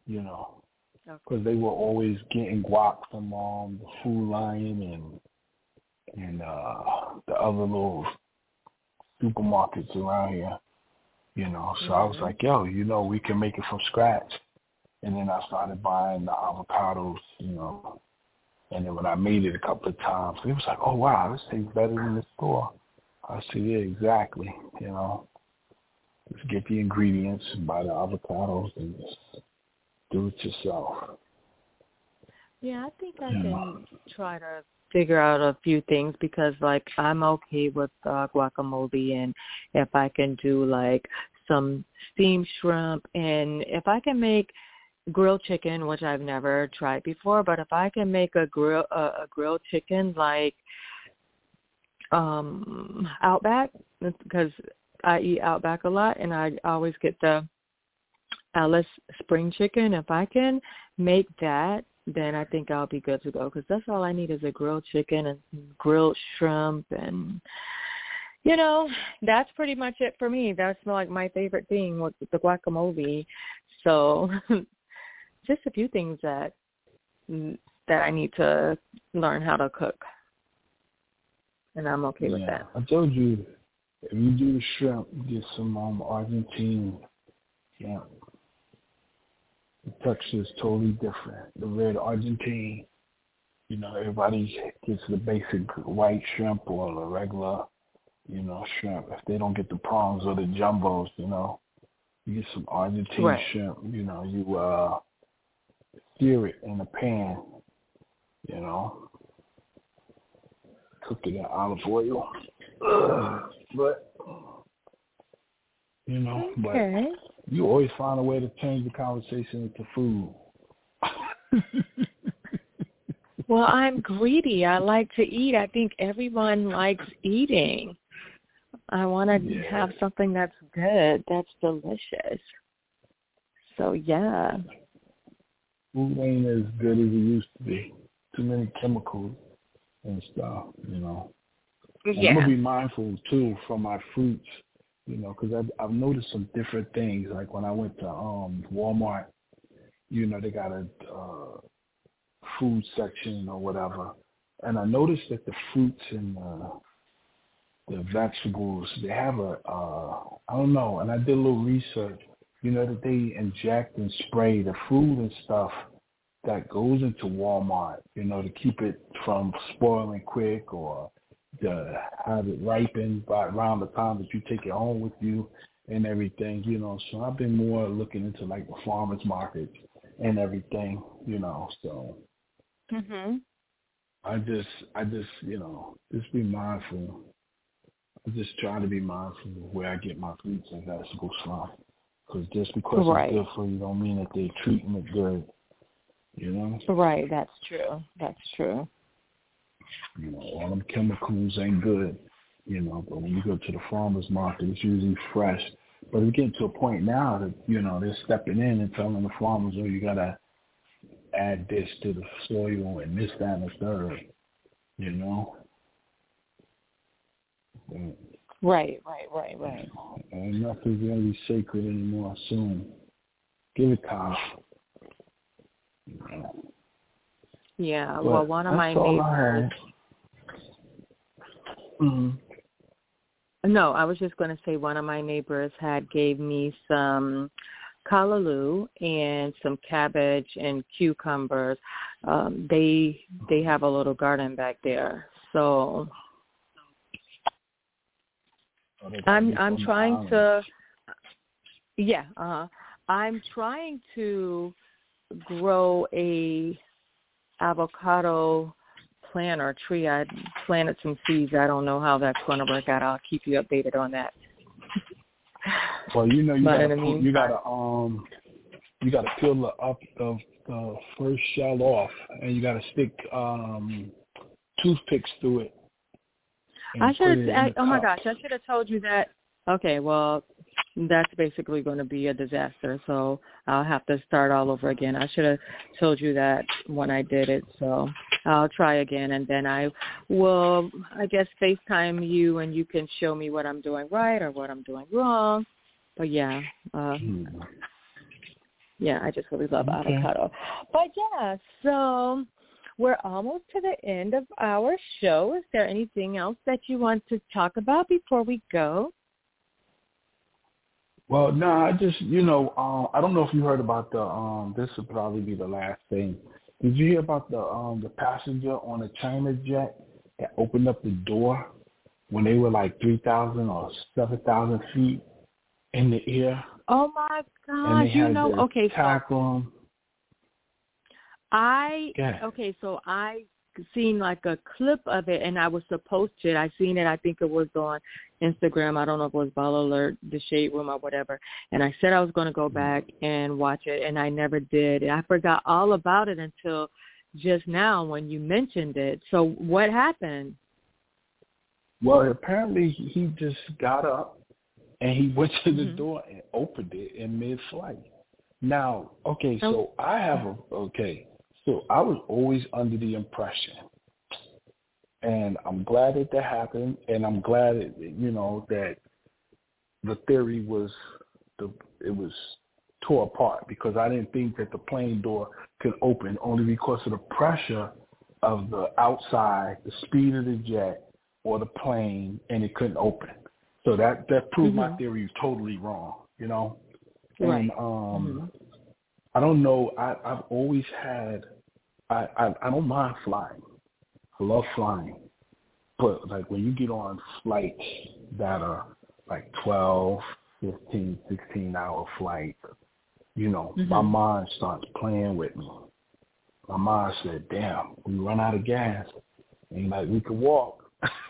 You know, because they were always getting guac from um the Food Lion and and uh the other little supermarkets around here. You know, so mm-hmm. I was mm-hmm. like, yo, you know, we can make it from scratch. And then I started buying the avocados, you know, and then when I made it a couple of times, it was like, oh wow, this tastes better than the store. I said, yeah, exactly. You know, just get the ingredients, buy the avocados, and just do it yourself. Yeah, I think I can try to figure out a few things because like I'm okay with uh, guacamole and if I can do like some steamed shrimp and if I can make grilled chicken, which I've never tried before, but if I can make a grill a, a grilled chicken like um Outback because I eat Outback a lot and I always get the Alice spring chicken. If I can make that, then I think I'll be good to go because that's all I need is a grilled chicken and grilled shrimp and you know that's pretty much it for me. That's like my favorite thing with the guacamole. So just a few things that that I need to learn how to cook, and I'm okay yeah, with that. I told you if you do the shrimp, get some um, Argentine shrimp. The texture is totally different. The red Argentine, you know, everybody gets the basic white shrimp or the regular, you know, shrimp. If they don't get the prawns or the jumbos, you know, you get some Argentine right. shrimp. You know, you uh sear it in a pan, you know. Cook it in olive oil. but you know, okay. but you always find a way to change the conversation into food. well, I'm greedy. I like to eat. I think everyone likes eating. I want to yeah. have something that's good, that's delicious. So yeah food ain't as good as it used to be. Too many chemicals and stuff, you know. Yeah. I'm gonna be mindful too for my fruits, you know, because I've, I've noticed some different things. Like when I went to um Walmart, you know, they got a uh, food section or whatever, and I noticed that the fruits and uh, the vegetables they have a uh, I don't know, and I did a little research you know, that they inject and spray the food and stuff that goes into Walmart, you know, to keep it from spoiling quick or to have it ripen by around the time that you take it home with you and everything, you know. So I've been more looking into like the farmers markets and everything, you know. So mhm. I just I just, you know, just be mindful. I just try to be mindful of where I get my fruits and vegetables from. Because just because right. it's good for you don't mean that they're treating it good. You know? Right, that's true. That's true. You know, all them chemicals ain't good. You know, but when you go to the farmers market, it's usually fresh. But it's getting to a point now that you know they're stepping in and telling the farmers, "Oh, you gotta add this to the soil and this, that, and the third. You know. But, right, right, right, right. And nothing's gonna be sacred anymore soon. Give it time. Yeah, but well, one of my neighbors. Mm-hmm. No, I was just going to say one of my neighbors had gave me some callaloo and some cabbage and cucumbers. Um, they they have a little garden back there, so I'm I'm trying to. Yeah, uh. I'm trying to grow a avocado plant or tree. I planted some seeds. I don't know how that's going to work out. I'll keep you updated on that. Well, you know, you got to you got to um, you got to peel the up the, the first shell off, and you got to stick um toothpicks through it. I should. have oh my gosh, I should have told you that. Okay, well, that's basically going to be a disaster. So I'll have to start all over again. I should have told you that when I did it. So I'll try again, and then I will, I guess, FaceTime you, and you can show me what I'm doing right or what I'm doing wrong. But yeah, uh, hmm. yeah, I just really love okay. avocado. But yeah, so we're almost to the end of our show. Is there anything else that you want to talk about before we go? Well, no, I just you know uh, I don't know if you heard about the um. This would probably be the last thing. Did you hear about the um the passenger on a China jet that opened up the door when they were like three thousand or seven thousand feet in the air? Oh my gosh! You know, okay, tackle so I okay, so I seen like a clip of it and I was supposed to. I seen it. I think it was on Instagram. I don't know if it was Baller Alert, the Shade Room, or whatever. And I said I was going to go mm-hmm. back and watch it, and I never did. And I forgot all about it until just now when you mentioned it. So what happened? Well, apparently he just got up and he went to the mm-hmm. door and opened it in mid-flight. Now, okay, so oh. I have a okay. So I was always under the impression, and I'm glad that that happened, and I'm glad it, you know that the theory was the it was tore apart because I didn't think that the plane door could open only because of the pressure of the outside, the speed of the jet or the plane, and it couldn't open. So that that proved mm-hmm. my theory was totally wrong, you know. Right. And um, mm-hmm. I don't know. I I've always had I, I I don't mind flying. I love flying, but like when you get on flights that are like twelve, fifteen, sixteen hour flights, you know, mm-hmm. my mind starts playing with me. My mind said, "Damn, we run out of gas, and like we could walk."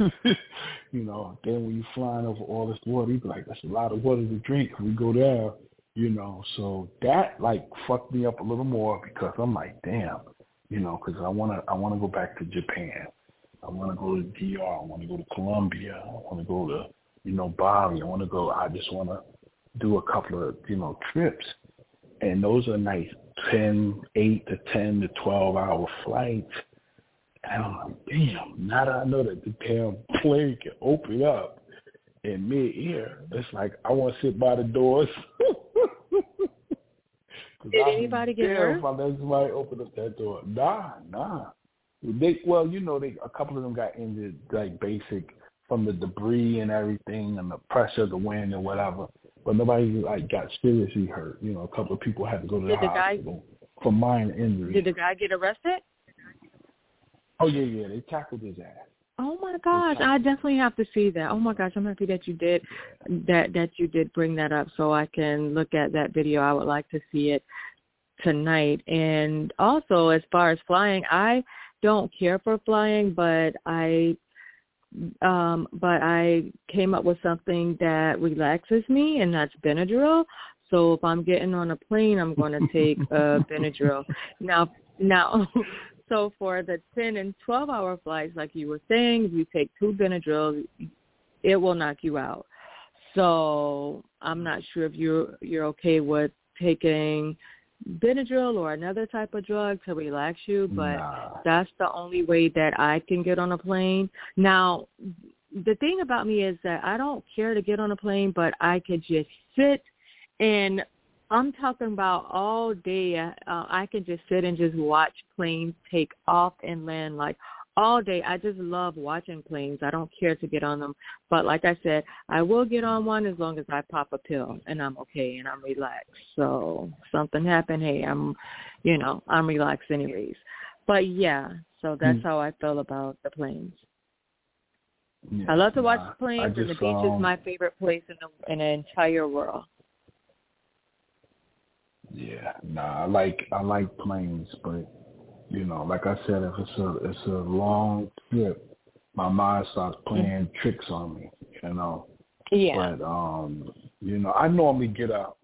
you know, then when you're flying over all this water, you be like, "That's a lot of water to drink." We go there, you know. So that like fucked me up a little more because I'm like, "Damn." You know, because I want to I want to go back to Japan. I want to go to DR. I want to go to Colombia. I want to go to you know Bali. I want to go. I just want to do a couple of you know trips, and those are nice ten, eight to ten to twelve hour flights. And I'm like, damn! Now that I know that the damn plane can open up in mid-air, it's like I want to sit by the doors. Did anybody get hurt? If I let somebody open up that door, nah, nah. They well, you know, they a couple of them got injured, like basic from the debris and everything, and the pressure the wind and whatever. But nobody like got seriously hurt. You know, a couple of people had to go to Did the, the hospital guy, for minor injuries. Did the guy get arrested? Oh yeah, yeah. They tackled his ass. Oh my gosh, I definitely have to see that. Oh my gosh, I'm happy that you did that that you did bring that up so I can look at that video. I would like to see it tonight. And also as far as flying, I don't care for flying, but I um but I came up with something that relaxes me and that's Benadryl. So if I'm getting on a plane, I'm going to take uh Benadryl. Now now so for the 10 and 12 hour flights, like you were saying, if you take two Benadryl, it will knock you out. So I'm not sure if you're you're okay with taking Benadryl or another type of drug to relax you, but nah. that's the only way that I can get on a plane. Now, the thing about me is that I don't care to get on a plane, but I could just sit and I'm talking about all day. Uh, I can just sit and just watch planes take off and land like all day. I just love watching planes. I don't care to get on them. But like I said, I will get on one as long as I pop a pill and I'm okay and I'm relaxed. So something happened, hey, I'm, you know, I'm relaxed anyways. But yeah, so that's mm. how I feel about the planes. Yeah, I love to watch nah, planes, and the beach um, is my favorite place in the in the entire world. Yeah, nah, I like I like planes, but you know, like I said, if it's a it's a long trip, my mind starts playing mm-hmm. tricks on me. You know. Yeah. But um, you know, I normally get up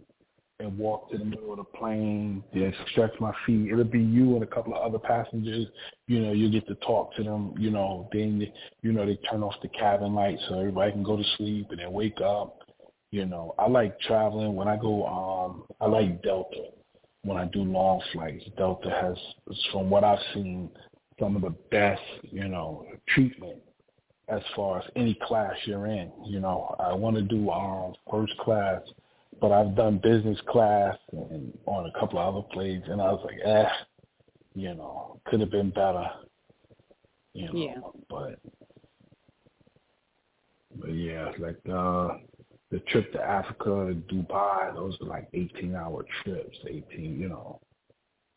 and walk to the middle of the plane, then stretch my feet. It'll be you and a couple of other passengers. You know, you get to talk to them. You know, then you know they turn off the cabin lights so everybody can go to sleep and then wake up. You know, I like traveling. When I go, um, I like Delta. When I do long flights, Delta has, from what I've seen, some of the best, you know, treatment as far as any class you're in. You know, I want to do um, first class, but I've done business class and on a couple of other planes, and I was like, eh, you know, could have been better. You know, yeah. but but yeah, like uh the trip to Africa, Dubai, those are like 18 hour trips, 18, you know.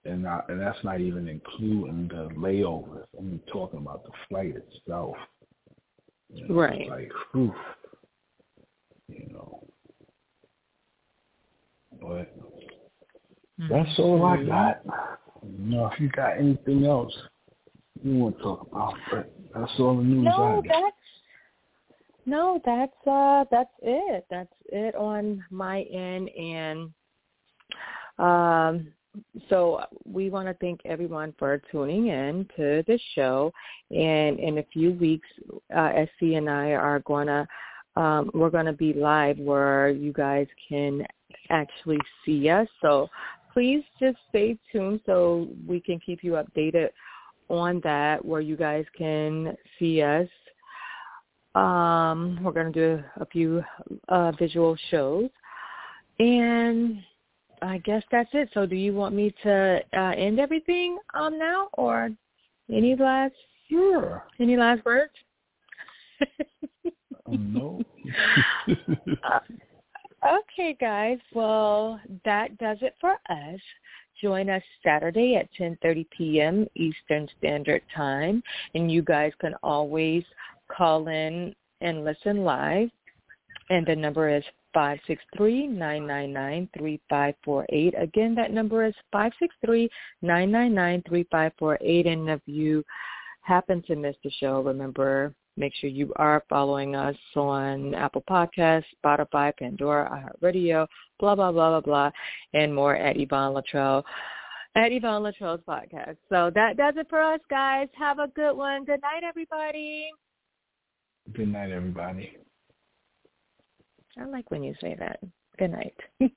And not, and that's not even including the layovers. I'm talking about the flight itself. You know, right. Like, whew, you know. But mm-hmm. that's all I got. You know, if you got anything else you want to talk about, but that's all the news no, I got. That's no, that's uh that's it. That's it on my end and um so we want to thank everyone for tuning in to the show and in a few weeks uh SC and I are going to um we're going to be live where you guys can actually see us. So please just stay tuned so we can keep you updated on that where you guys can see us um, we're going to do a few uh, visual shows. And I guess that's it. So do you want me to uh, end everything um, now or any last Sure. Any last words? no. uh, okay, guys. Well, that does it for us. Join us Saturday at 10:30 p.m. Eastern Standard Time, and you guys can always call in and listen live. And the number is 563-999-3548. Again, that number is 563-999-3548. And if you happen to miss the show, remember, make sure you are following us on Apple Podcasts, Spotify, Pandora, iHeartRadio, blah, blah, blah, blah, blah, and more at Yvonne Latrell at Yvonne Latrell's podcast. So that does it for us, guys. Have a good one. Good night, everybody. Good night, everybody. I like when you say that. Good night.